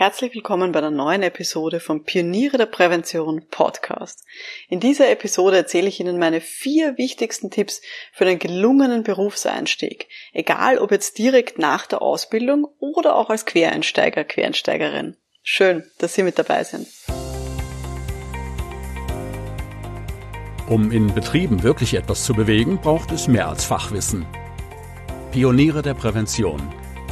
Herzlich willkommen bei einer neuen Episode vom Pioniere der Prävention Podcast. In dieser Episode erzähle ich Ihnen meine vier wichtigsten Tipps für einen gelungenen Berufseinstieg, egal ob jetzt direkt nach der Ausbildung oder auch als Quereinsteiger, Quereinsteigerin. Schön, dass Sie mit dabei sind. Um in Betrieben wirklich etwas zu bewegen, braucht es mehr als Fachwissen. Pioniere der Prävention –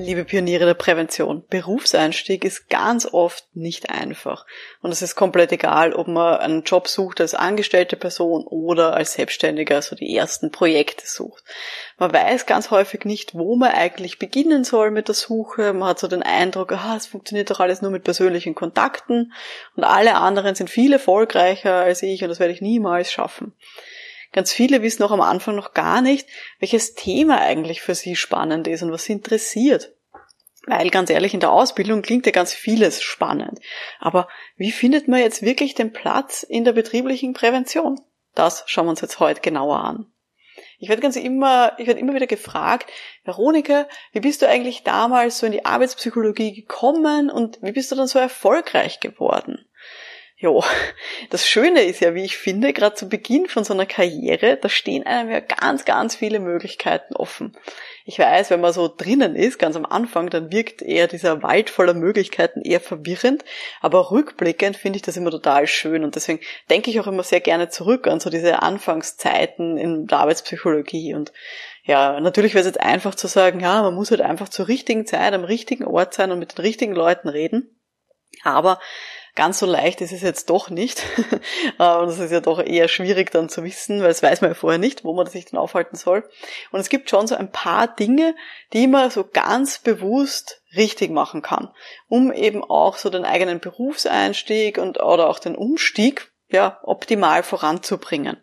Liebe Pioniere der Prävention, Berufseinstieg ist ganz oft nicht einfach. Und es ist komplett egal, ob man einen Job sucht als angestellte Person oder als Selbstständiger, so die ersten Projekte sucht. Man weiß ganz häufig nicht, wo man eigentlich beginnen soll mit der Suche. Man hat so den Eindruck, ah, es funktioniert doch alles nur mit persönlichen Kontakten und alle anderen sind viel erfolgreicher als ich und das werde ich niemals schaffen. Ganz viele wissen auch am Anfang noch gar nicht, welches Thema eigentlich für sie spannend ist und was sie interessiert. Weil ganz ehrlich, in der Ausbildung klingt ja ganz vieles spannend. Aber wie findet man jetzt wirklich den Platz in der betrieblichen Prävention? Das schauen wir uns jetzt heute genauer an. Ich werde ganz immer, ich werde immer wieder gefragt, Veronika, wie bist du eigentlich damals so in die Arbeitspsychologie gekommen und wie bist du dann so erfolgreich geworden? Jo, das Schöne ist ja, wie ich finde, gerade zu Beginn von so einer Karriere, da stehen einem ja ganz, ganz viele Möglichkeiten offen. Ich weiß, wenn man so drinnen ist, ganz am Anfang, dann wirkt eher dieser Wald voller Möglichkeiten eher verwirrend, aber rückblickend finde ich das immer total schön und deswegen denke ich auch immer sehr gerne zurück an so diese Anfangszeiten in der Arbeitspsychologie und ja, natürlich wäre es jetzt einfach zu sagen, ja, man muss halt einfach zur richtigen Zeit am richtigen Ort sein und mit den richtigen Leuten reden. Aber Ganz so leicht ist es jetzt doch nicht. Äh, und das ist ja doch eher schwierig dann zu wissen, weil es weiß man ja vorher nicht, wo man sich dann aufhalten soll. Und es gibt schon so ein paar Dinge, die man so ganz bewusst richtig machen kann, um eben auch so den eigenen Berufseinstieg und oder auch den Umstieg ja, optimal voranzubringen.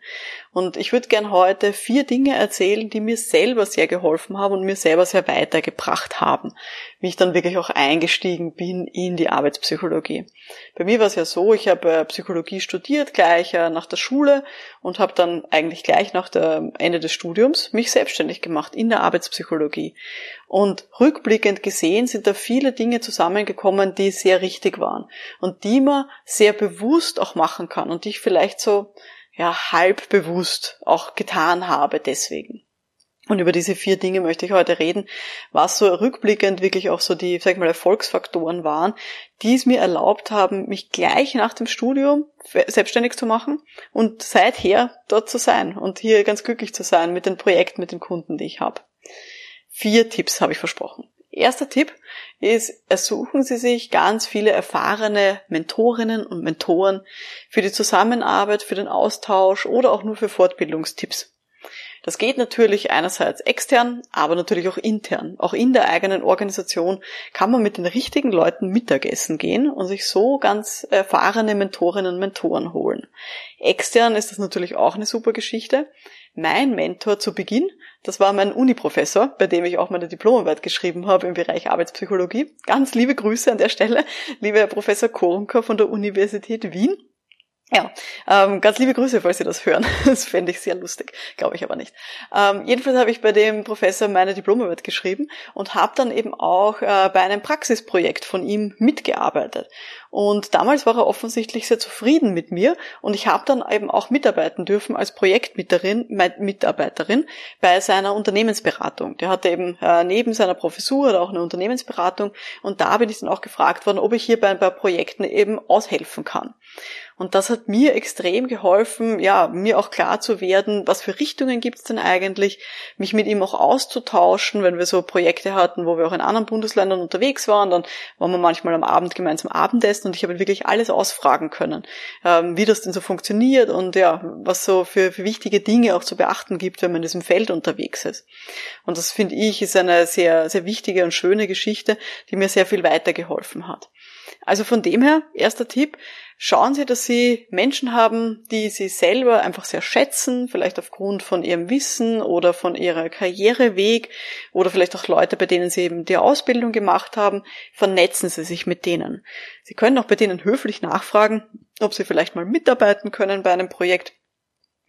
Und ich würde gern heute vier Dinge erzählen, die mir selber sehr geholfen haben und mir selber sehr weitergebracht haben, wie ich dann wirklich auch eingestiegen bin in die Arbeitspsychologie. Bei mir war es ja so, ich habe äh, Psychologie studiert gleich äh, nach der Schule und habe dann eigentlich gleich nach dem Ende des Studiums mich selbstständig gemacht in der Arbeitspsychologie. Und rückblickend gesehen sind da viele Dinge zusammengekommen, die sehr richtig waren und die man sehr bewusst auch machen kann und die ich vielleicht so ja halb bewusst auch getan habe deswegen. Und über diese vier Dinge möchte ich heute reden, was so rückblickend wirklich auch so die, sag ich mal, Erfolgsfaktoren waren, die es mir erlaubt haben, mich gleich nach dem Studium selbstständig zu machen und seither dort zu sein und hier ganz glücklich zu sein mit den Projekten, mit den Kunden, die ich habe. Vier Tipps habe ich versprochen. Erster Tipp ist, ersuchen Sie sich ganz viele erfahrene Mentorinnen und Mentoren für die Zusammenarbeit, für den Austausch oder auch nur für Fortbildungstipps. Das geht natürlich einerseits extern, aber natürlich auch intern. Auch in der eigenen Organisation kann man mit den richtigen Leuten Mittagessen gehen und sich so ganz erfahrene Mentorinnen und Mentoren holen. Extern ist das natürlich auch eine super Geschichte. Mein Mentor zu Beginn, das war mein Uni-Professor, bei dem ich auch meine Diplomarbeit geschrieben habe im Bereich Arbeitspsychologie. Ganz liebe Grüße an der Stelle, lieber Herr Professor Korunker von der Universität Wien. Ja, ähm, ganz liebe Grüße, falls Sie das hören. Das fände ich sehr lustig, glaube ich aber nicht. Ähm, jedenfalls habe ich bei dem Professor meine Diplomarbeit geschrieben und habe dann eben auch äh, bei einem Praxisprojekt von ihm mitgearbeitet. Und damals war er offensichtlich sehr zufrieden mit mir und ich habe dann eben auch mitarbeiten dürfen als Projektmitarbeiterin bei seiner Unternehmensberatung. Der hatte eben äh, neben seiner Professur auch eine Unternehmensberatung und da bin ich dann auch gefragt worden, ob ich hier bei ein paar Projekten eben aushelfen kann. Und das hat mir extrem geholfen, ja, mir auch klar zu werden, was für Richtungen gibt es denn eigentlich, mich mit ihm auch auszutauschen, wenn wir so Projekte hatten, wo wir auch in anderen Bundesländern unterwegs waren, dann waren wir manchmal am Abend gemeinsam Abendessen und ich habe wirklich alles ausfragen können, ähm, wie das denn so funktioniert und ja, was so für, für wichtige Dinge auch zu beachten gibt, wenn man in diesem Feld unterwegs ist. Und das finde ich ist eine sehr, sehr wichtige und schöne Geschichte, die mir sehr viel weitergeholfen hat. Also von dem her, erster Tipp, schauen Sie, dass Sie Menschen haben, die Sie selber einfach sehr schätzen, vielleicht aufgrund von Ihrem Wissen oder von Ihrer Karriereweg oder vielleicht auch Leute, bei denen Sie eben die Ausbildung gemacht haben, vernetzen Sie sich mit denen. Sie können auch bei denen höflich nachfragen, ob Sie vielleicht mal mitarbeiten können bei einem Projekt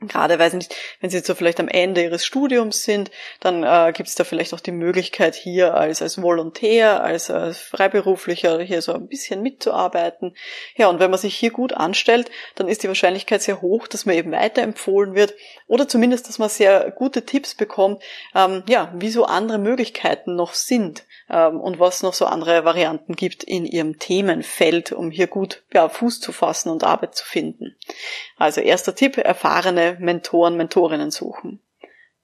Gerade, weiß nicht, wenn Sie jetzt so vielleicht am Ende Ihres Studiums sind, dann äh, gibt es da vielleicht auch die Möglichkeit, hier als, als Volontär, als, als Freiberuflicher hier so ein bisschen mitzuarbeiten. Ja, und wenn man sich hier gut anstellt, dann ist die Wahrscheinlichkeit sehr hoch, dass man eben weiterempfohlen wird oder zumindest, dass man sehr gute Tipps bekommt, ähm, ja, wie so andere Möglichkeiten noch sind ähm, und was noch so andere Varianten gibt in Ihrem Themenfeld, um hier gut ja, Fuß zu fassen und Arbeit zu finden. Also erster Tipp, erfahrene Mentoren, Mentorinnen suchen.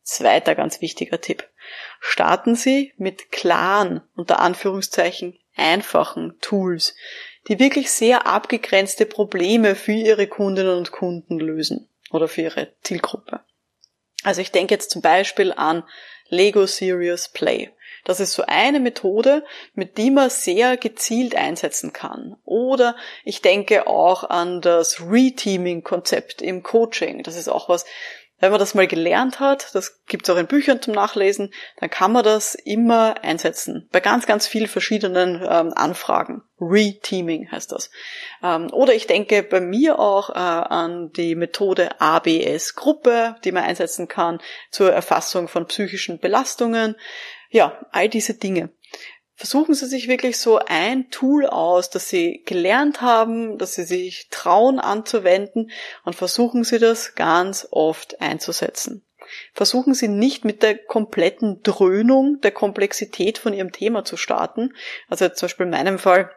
Zweiter ganz wichtiger Tipp. Starten Sie mit klaren, unter Anführungszeichen, einfachen Tools, die wirklich sehr abgegrenzte Probleme für Ihre Kundinnen und Kunden lösen oder für Ihre Zielgruppe. Also ich denke jetzt zum Beispiel an Lego Serious Play. Das ist so eine Methode, mit die man sehr gezielt einsetzen kann. Oder ich denke auch an das Reteaming-Konzept im Coaching. Das ist auch was, wenn man das mal gelernt hat, das gibt's auch in Büchern zum Nachlesen, dann kann man das immer einsetzen. Bei ganz, ganz vielen verschiedenen ähm, Anfragen. Reteaming heißt das. Ähm, oder ich denke bei mir auch äh, an die Methode ABS-Gruppe, die man einsetzen kann zur Erfassung von psychischen Belastungen. Ja, all diese Dinge. Versuchen Sie sich wirklich so ein Tool aus, das Sie gelernt haben, das Sie sich trauen anzuwenden und versuchen Sie das ganz oft einzusetzen. Versuchen Sie nicht mit der kompletten Dröhnung der Komplexität von Ihrem Thema zu starten. Also zum Beispiel in meinem Fall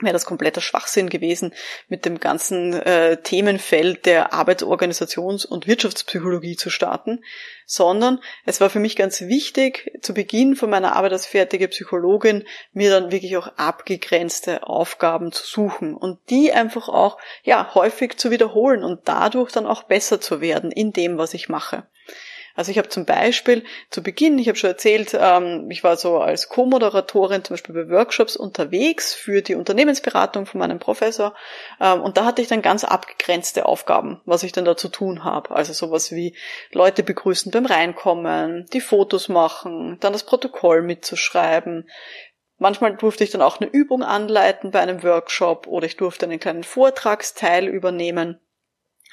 wäre das kompletter Schwachsinn gewesen, mit dem ganzen äh, Themenfeld der Arbeitsorganisations- und Wirtschaftspsychologie zu starten, sondern es war für mich ganz wichtig, zu Beginn von meiner Arbeit als fertige Psychologin mir dann wirklich auch abgegrenzte Aufgaben zu suchen und die einfach auch ja häufig zu wiederholen und dadurch dann auch besser zu werden in dem, was ich mache. Also ich habe zum Beispiel zu Beginn, ich habe schon erzählt, ähm, ich war so als Co-Moderatorin zum Beispiel bei Workshops unterwegs für die Unternehmensberatung von meinem Professor ähm, und da hatte ich dann ganz abgegrenzte Aufgaben, was ich dann da zu tun habe. Also sowas wie Leute begrüßen beim Reinkommen, die Fotos machen, dann das Protokoll mitzuschreiben, Manchmal durfte ich dann auch eine Übung anleiten bei einem Workshop oder ich durfte einen kleinen Vortragsteil übernehmen.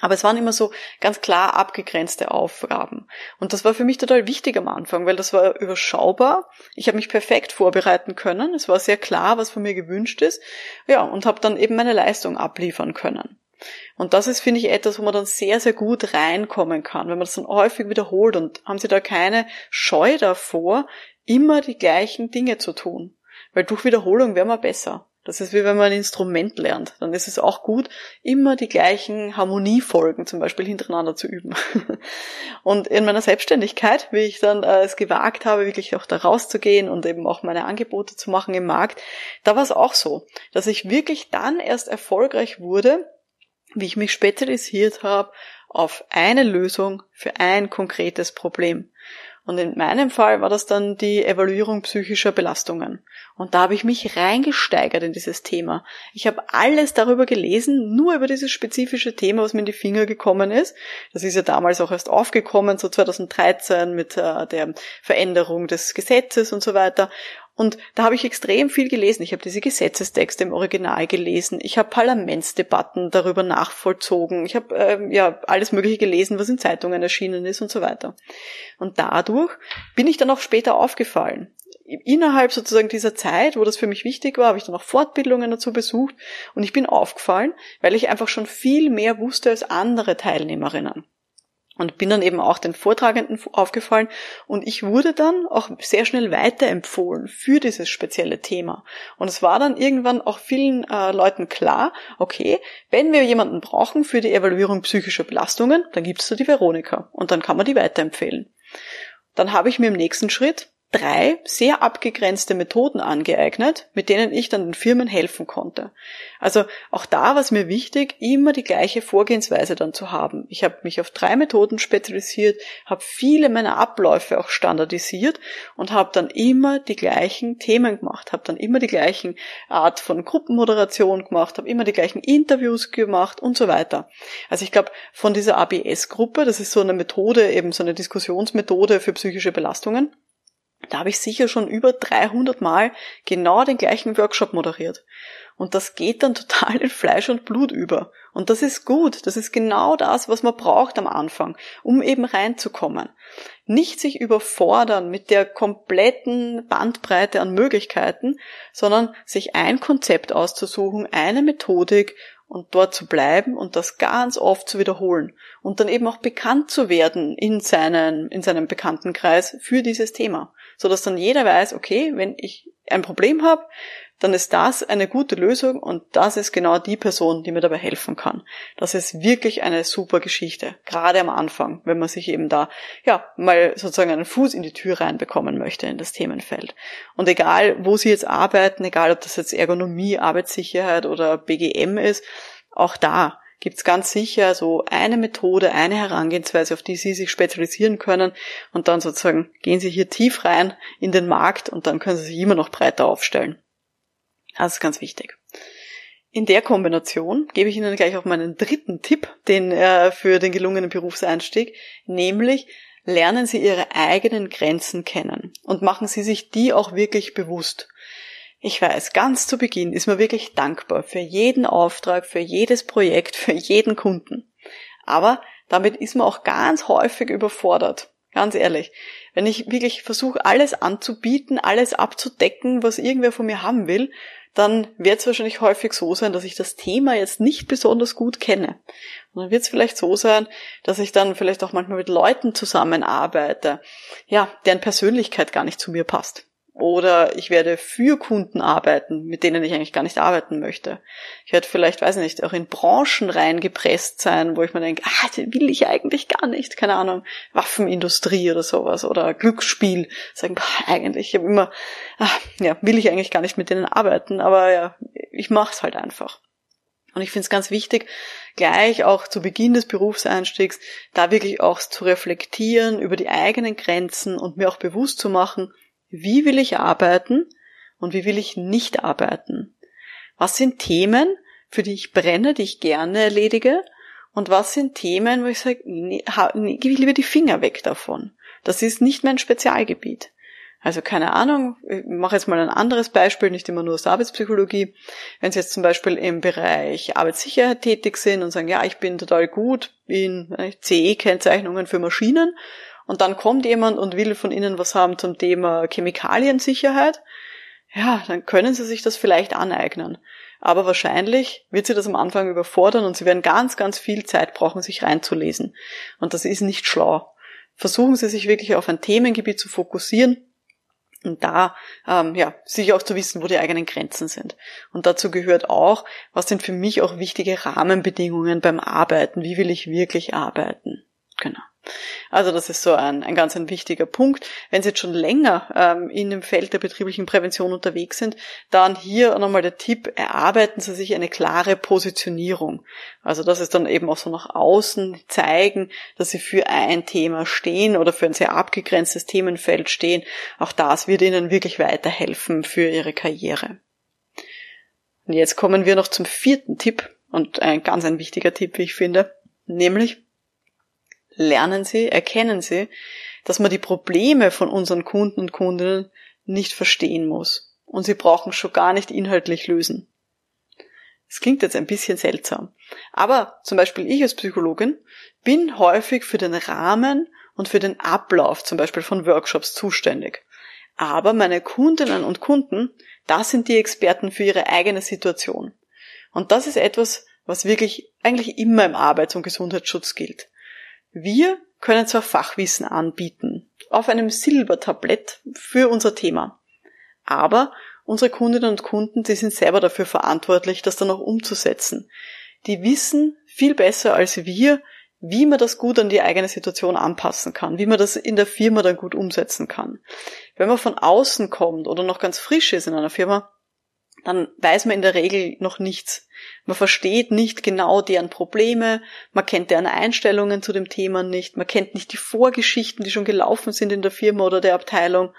Aber es waren immer so ganz klar abgegrenzte Aufgaben. Und das war für mich total wichtig am Anfang, weil das war überschaubar. Ich habe mich perfekt vorbereiten können. Es war sehr klar, was von mir gewünscht ist. Ja, und habe dann eben meine Leistung abliefern können. Und das ist, finde ich, etwas, wo man dann sehr, sehr gut reinkommen kann, wenn man das dann häufig wiederholt. Und haben Sie da keine Scheu davor, immer die gleichen Dinge zu tun? Weil durch Wiederholung wäre man besser. Das ist wie wenn man ein Instrument lernt. Dann ist es auch gut, immer die gleichen Harmoniefolgen zum Beispiel hintereinander zu üben. Und in meiner Selbstständigkeit, wie ich dann äh, es gewagt habe, wirklich auch da rauszugehen und eben auch meine Angebote zu machen im Markt, da war es auch so, dass ich wirklich dann erst erfolgreich wurde, wie ich mich spezialisiert habe auf eine Lösung für ein konkretes Problem. Und in meinem Fall war das dann die Evaluierung psychischer Belastungen. Und da habe ich mich reingesteigert in dieses Thema. Ich habe alles darüber gelesen, nur über dieses spezifische Thema, was mir in die Finger gekommen ist. Das ist ja damals auch erst aufgekommen, so 2013 mit äh, der Veränderung des Gesetzes und so weiter. Und da habe ich extrem viel gelesen. Ich habe diese Gesetzestexte im Original gelesen. Ich habe Parlamentsdebatten darüber nachvollzogen. Ich habe ähm, ja alles Mögliche gelesen, was in Zeitungen erschienen ist und so weiter. Und dadurch bin ich dann auch später aufgefallen. Innerhalb sozusagen dieser Zeit, wo das für mich wichtig war, habe ich dann auch Fortbildungen dazu besucht und ich bin aufgefallen, weil ich einfach schon viel mehr wusste als andere Teilnehmerinnen. Und bin dann eben auch den Vortragenden aufgefallen und ich wurde dann auch sehr schnell weiterempfohlen für dieses spezielle Thema. Und es war dann irgendwann auch vielen äh, Leuten klar, okay, wenn wir jemanden brauchen für die Evaluierung psychischer Belastungen, dann gibt es da die Veronika und dann kann man die weiterempfehlen. Dann habe ich mir im nächsten Schritt drei sehr abgegrenzte Methoden angeeignet, mit denen ich dann den Firmen helfen konnte. Also auch da war es mir wichtig, immer die gleiche Vorgehensweise dann zu haben. Ich habe mich auf drei Methoden spezialisiert, habe viele meiner Abläufe auch standardisiert und habe dann immer die gleichen Themen gemacht, habe dann immer die gleichen Art von Gruppenmoderation gemacht, habe immer die gleichen Interviews gemacht und so weiter. Also ich glaube, von dieser ABS-Gruppe, das ist so eine Methode, eben so eine Diskussionsmethode für psychische Belastungen, da habe ich sicher schon über 300 Mal genau den gleichen Workshop moderiert. Und das geht dann total in Fleisch und Blut über. Und das ist gut. Das ist genau das, was man braucht am Anfang, um eben reinzukommen. Nicht sich überfordern mit der kompletten Bandbreite an Möglichkeiten, sondern sich ein Konzept auszusuchen, eine Methodik und dort zu bleiben und das ganz oft zu wiederholen und dann eben auch bekannt zu werden in seinen, in seinem Bekanntenkreis für dieses Thema, so dass dann jeder weiß, okay, wenn ich ein Problem habe, dann ist das eine gute Lösung und das ist genau die Person, die mir dabei helfen kann. Das ist wirklich eine super Geschichte, gerade am Anfang, wenn man sich eben da, ja, mal sozusagen einen Fuß in die Tür reinbekommen möchte in das Themenfeld. Und egal, wo Sie jetzt arbeiten, egal ob das jetzt Ergonomie, Arbeitssicherheit oder BGM ist, auch da gibt's ganz sicher so eine Methode, eine Herangehensweise, auf die Sie sich spezialisieren können und dann sozusagen gehen Sie hier tief rein in den Markt und dann können Sie sich immer noch breiter aufstellen. Das ist ganz wichtig. In der Kombination gebe ich Ihnen gleich auch meinen dritten Tipp, den äh, für den gelungenen Berufseinstieg, nämlich lernen Sie Ihre eigenen Grenzen kennen und machen Sie sich die auch wirklich bewusst. Ich weiß, ganz zu Beginn ist man wirklich dankbar für jeden Auftrag, für jedes Projekt, für jeden Kunden. Aber damit ist man auch ganz häufig überfordert. Ganz ehrlich. Wenn ich wirklich versuche, alles anzubieten, alles abzudecken, was irgendwer von mir haben will, dann wird es wahrscheinlich häufig so sein, dass ich das Thema jetzt nicht besonders gut kenne. Und dann wird es vielleicht so sein, dass ich dann vielleicht auch manchmal mit Leuten zusammenarbeite, ja, deren Persönlichkeit gar nicht zu mir passt. Oder ich werde für Kunden arbeiten, mit denen ich eigentlich gar nicht arbeiten möchte. Ich werde vielleicht, weiß nicht, auch in Branchen reingepresst sein, wo ich mir denke, ah, den will ich eigentlich gar nicht. Keine Ahnung, Waffenindustrie oder sowas oder Glücksspiel. Sagen, bah, eigentlich, ich habe immer, ach, ja, will ich eigentlich gar nicht mit denen arbeiten, aber ja, ich mache es halt einfach. Und ich finde es ganz wichtig, gleich auch zu Beginn des Berufseinstiegs, da wirklich auch zu reflektieren über die eigenen Grenzen und mir auch bewusst zu machen, wie will ich arbeiten und wie will ich nicht arbeiten? Was sind Themen, für die ich brenne, die ich gerne erledige? Und was sind Themen, wo ich sage, nee, nee, gebe ich lieber die Finger weg davon? Das ist nicht mein Spezialgebiet. Also keine Ahnung, ich mache jetzt mal ein anderes Beispiel, nicht immer nur aus der Arbeitspsychologie. Wenn Sie jetzt zum Beispiel im Bereich Arbeitssicherheit tätig sind und sagen, ja, ich bin total gut in CE-Kennzeichnungen für Maschinen und dann kommt jemand und will von Ihnen was haben zum Thema Chemikaliensicherheit, ja, dann können Sie sich das vielleicht aneignen. Aber wahrscheinlich wird Sie das am Anfang überfordern und Sie werden ganz, ganz viel Zeit brauchen, sich reinzulesen. Und das ist nicht schlau. Versuchen Sie sich wirklich auf ein Themengebiet zu fokussieren und da ähm, ja sich auch zu wissen, wo die eigenen Grenzen sind. Und dazu gehört auch, was sind für mich auch wichtige Rahmenbedingungen beim Arbeiten? Wie will ich wirklich arbeiten? Genau. Also das ist so ein, ein ganz ein wichtiger Punkt. Wenn Sie jetzt schon länger ähm, in dem Feld der betrieblichen Prävention unterwegs sind, dann hier nochmal der Tipp, erarbeiten Sie sich eine klare Positionierung. Also das ist dann eben auch so nach außen zeigen, dass Sie für ein Thema stehen oder für ein sehr abgegrenztes Themenfeld stehen. Auch das wird Ihnen wirklich weiterhelfen für Ihre Karriere. Und jetzt kommen wir noch zum vierten Tipp und ein ganz ein wichtiger Tipp, wie ich finde, nämlich lernen sie, erkennen sie, dass man die Probleme von unseren Kunden und Kundinnen nicht verstehen muss. Und sie brauchen schon gar nicht inhaltlich lösen. Es klingt jetzt ein bisschen seltsam. Aber zum Beispiel ich als Psychologin bin häufig für den Rahmen und für den Ablauf zum Beispiel von Workshops zuständig. Aber meine Kundinnen und Kunden, das sind die Experten für ihre eigene Situation. Und das ist etwas, was wirklich eigentlich immer im Arbeits- und Gesundheitsschutz gilt. Wir können zwar Fachwissen anbieten, auf einem Silbertablett für unser Thema, aber unsere Kundinnen und Kunden, die sind selber dafür verantwortlich, das dann auch umzusetzen. Die wissen viel besser als wir, wie man das gut an die eigene Situation anpassen kann, wie man das in der Firma dann gut umsetzen kann. Wenn man von außen kommt oder noch ganz frisch ist in einer Firma, dann weiß man in der Regel noch nichts. Man versteht nicht genau deren Probleme, man kennt deren Einstellungen zu dem Thema nicht, man kennt nicht die Vorgeschichten, die schon gelaufen sind in der Firma oder der Abteilung.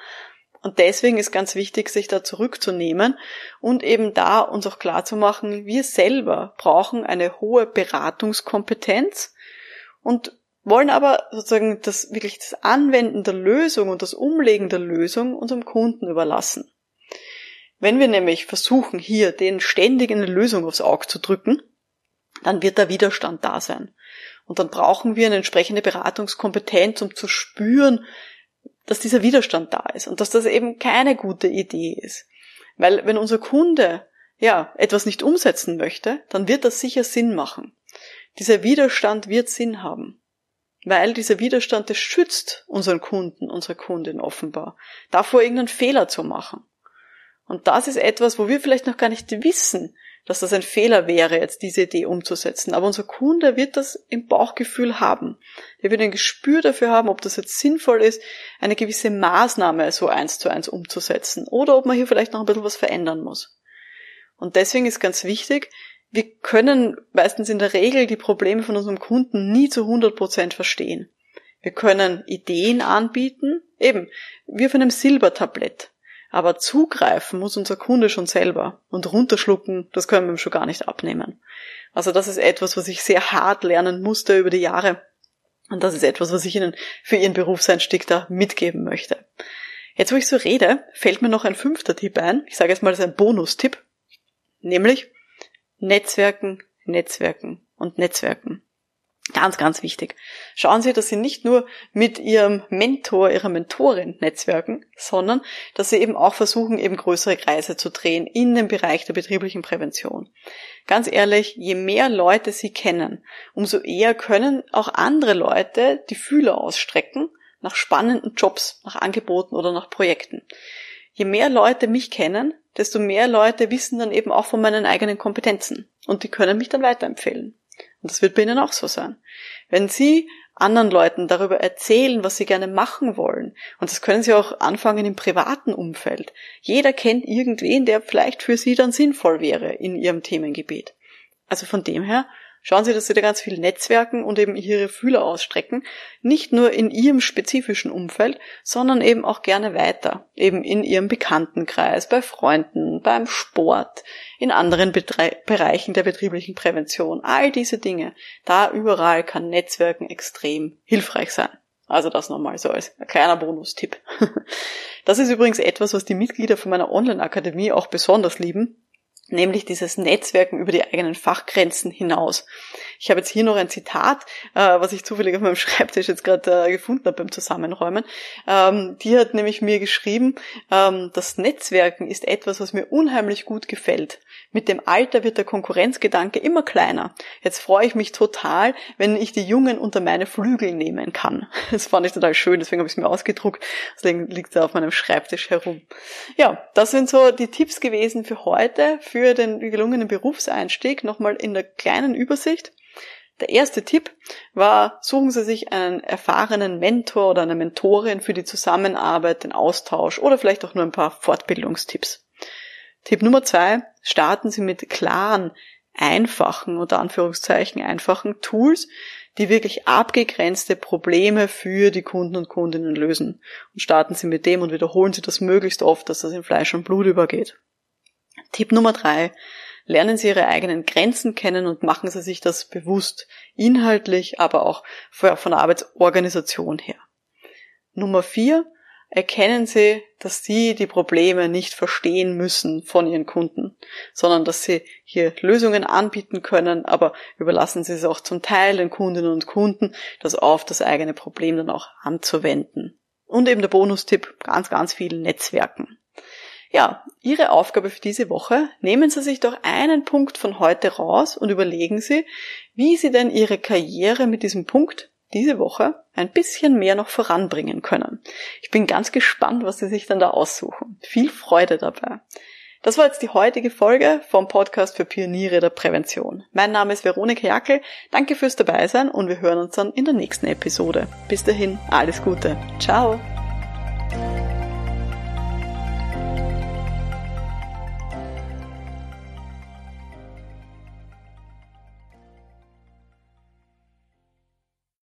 Und deswegen ist ganz wichtig, sich da zurückzunehmen und eben da uns auch klar zu machen, wir selber brauchen eine hohe Beratungskompetenz und wollen aber sozusagen das wirklich das Anwenden der Lösung und das Umlegen der Lösung unserem Kunden überlassen. Wenn wir nämlich versuchen, hier den ständig eine Lösung aufs Auge zu drücken, dann wird der Widerstand da sein. Und dann brauchen wir eine entsprechende Beratungskompetenz, um zu spüren, dass dieser Widerstand da ist und dass das eben keine gute Idee ist. Weil wenn unser Kunde ja etwas nicht umsetzen möchte, dann wird das sicher Sinn machen. Dieser Widerstand wird Sinn haben. Weil dieser Widerstand, das schützt unseren Kunden, unsere Kundin offenbar, davor irgendeinen Fehler zu machen. Und das ist etwas, wo wir vielleicht noch gar nicht wissen, dass das ein Fehler wäre, jetzt diese Idee umzusetzen. Aber unser Kunde wird das im Bauchgefühl haben. Er wird ein Gespür dafür haben, ob das jetzt sinnvoll ist, eine gewisse Maßnahme so eins zu eins umzusetzen oder ob man hier vielleicht noch ein bisschen was verändern muss. Und deswegen ist ganz wichtig, wir können meistens in der Regel die Probleme von unserem Kunden nie zu 100 Prozent verstehen. Wir können Ideen anbieten, eben wie auf einem Silbertablett. Aber zugreifen muss unser Kunde schon selber und runterschlucken, das können wir ihm schon gar nicht abnehmen. Also das ist etwas, was ich sehr hart lernen musste über die Jahre. Und das ist etwas, was ich Ihnen für Ihren Berufseinstieg da mitgeben möchte. Jetzt, wo ich so rede, fällt mir noch ein fünfter Tipp ein. Ich sage jetzt mal, das ist ein Bonustipp. Nämlich, Netzwerken, Netzwerken und Netzwerken. Ganz, ganz wichtig. Schauen Sie, dass Sie nicht nur mit Ihrem Mentor, Ihrer Mentorin netzwerken, sondern dass Sie eben auch versuchen, eben größere Kreise zu drehen in dem Bereich der betrieblichen Prävention. Ganz ehrlich, je mehr Leute Sie kennen, umso eher können auch andere Leute die Fühler ausstrecken nach spannenden Jobs, nach Angeboten oder nach Projekten. Je mehr Leute mich kennen, desto mehr Leute wissen dann eben auch von meinen eigenen Kompetenzen und die können mich dann weiterempfehlen. Und das wird bei Ihnen auch so sein. Wenn Sie anderen Leuten darüber erzählen, was sie gerne machen wollen. Und das können Sie auch anfangen im privaten Umfeld. Jeder kennt irgendwen, der vielleicht für Sie dann sinnvoll wäre in Ihrem Themengebiet. Also von dem her Schauen Sie, dass Sie da ganz viel netzwerken und eben Ihre Fühler ausstrecken. Nicht nur in Ihrem spezifischen Umfeld, sondern eben auch gerne weiter. Eben in Ihrem Bekanntenkreis, bei Freunden, beim Sport, in anderen Betre Bereichen der betrieblichen Prävention. All diese Dinge. Da überall kann Netzwerken extrem hilfreich sein. Also das nochmal so als kleiner Bonustipp. Das ist übrigens etwas, was die Mitglieder von meiner Online-Akademie auch besonders lieben nämlich dieses Netzwerken über die eigenen Fachgrenzen hinaus. Ich habe jetzt hier noch ein Zitat, äh, was ich zufällig auf meinem Schreibtisch jetzt gerade äh, gefunden habe beim Zusammenräumen. Ähm, die hat nämlich mir geschrieben, ähm, das Netzwerken ist etwas, was mir unheimlich gut gefällt. Mit dem Alter wird der Konkurrenzgedanke immer kleiner. Jetzt freue ich mich total, wenn ich die Jungen unter meine Flügel nehmen kann. Das fand ich total schön, deswegen habe ich es mir ausgedruckt. Deswegen liegt es auf meinem Schreibtisch herum. Ja, das sind so die Tipps gewesen für heute, für den gelungenen Berufseinstieg. Nochmal in der kleinen Übersicht. Der erste Tipp war, suchen Sie sich einen erfahrenen Mentor oder eine Mentorin für die Zusammenarbeit, den Austausch oder vielleicht auch nur ein paar Fortbildungstipps. Tipp Nummer zwei, starten Sie mit klaren, einfachen, unter Anführungszeichen einfachen Tools, die wirklich abgegrenzte Probleme für die Kunden und Kundinnen lösen. Und starten Sie mit dem und wiederholen Sie das möglichst oft, dass das in Fleisch und Blut übergeht. Tipp Nummer drei, lernen Sie Ihre eigenen Grenzen kennen und machen Sie sich das bewusst, inhaltlich, aber auch von der Arbeitsorganisation her. Nummer vier, erkennen Sie, dass Sie die Probleme nicht verstehen müssen von Ihren Kunden, sondern dass Sie hier Lösungen anbieten können, aber überlassen Sie es auch zum Teil den Kundinnen und Kunden, das auf das eigene Problem dann auch anzuwenden. Und eben der Bonustipp, ganz, ganz viel Netzwerken. Ja, Ihre Aufgabe für diese Woche, nehmen Sie sich doch einen Punkt von heute raus und überlegen Sie, wie Sie denn Ihre Karriere mit diesem Punkt diese Woche ein bisschen mehr noch voranbringen können. Ich bin ganz gespannt, was Sie sich dann da aussuchen. Viel Freude dabei. Das war jetzt die heutige Folge vom Podcast für Pioniere der Prävention. Mein Name ist Veronika Jackel. Danke fürs Dabeisein und wir hören uns dann in der nächsten Episode. Bis dahin, alles Gute. Ciao.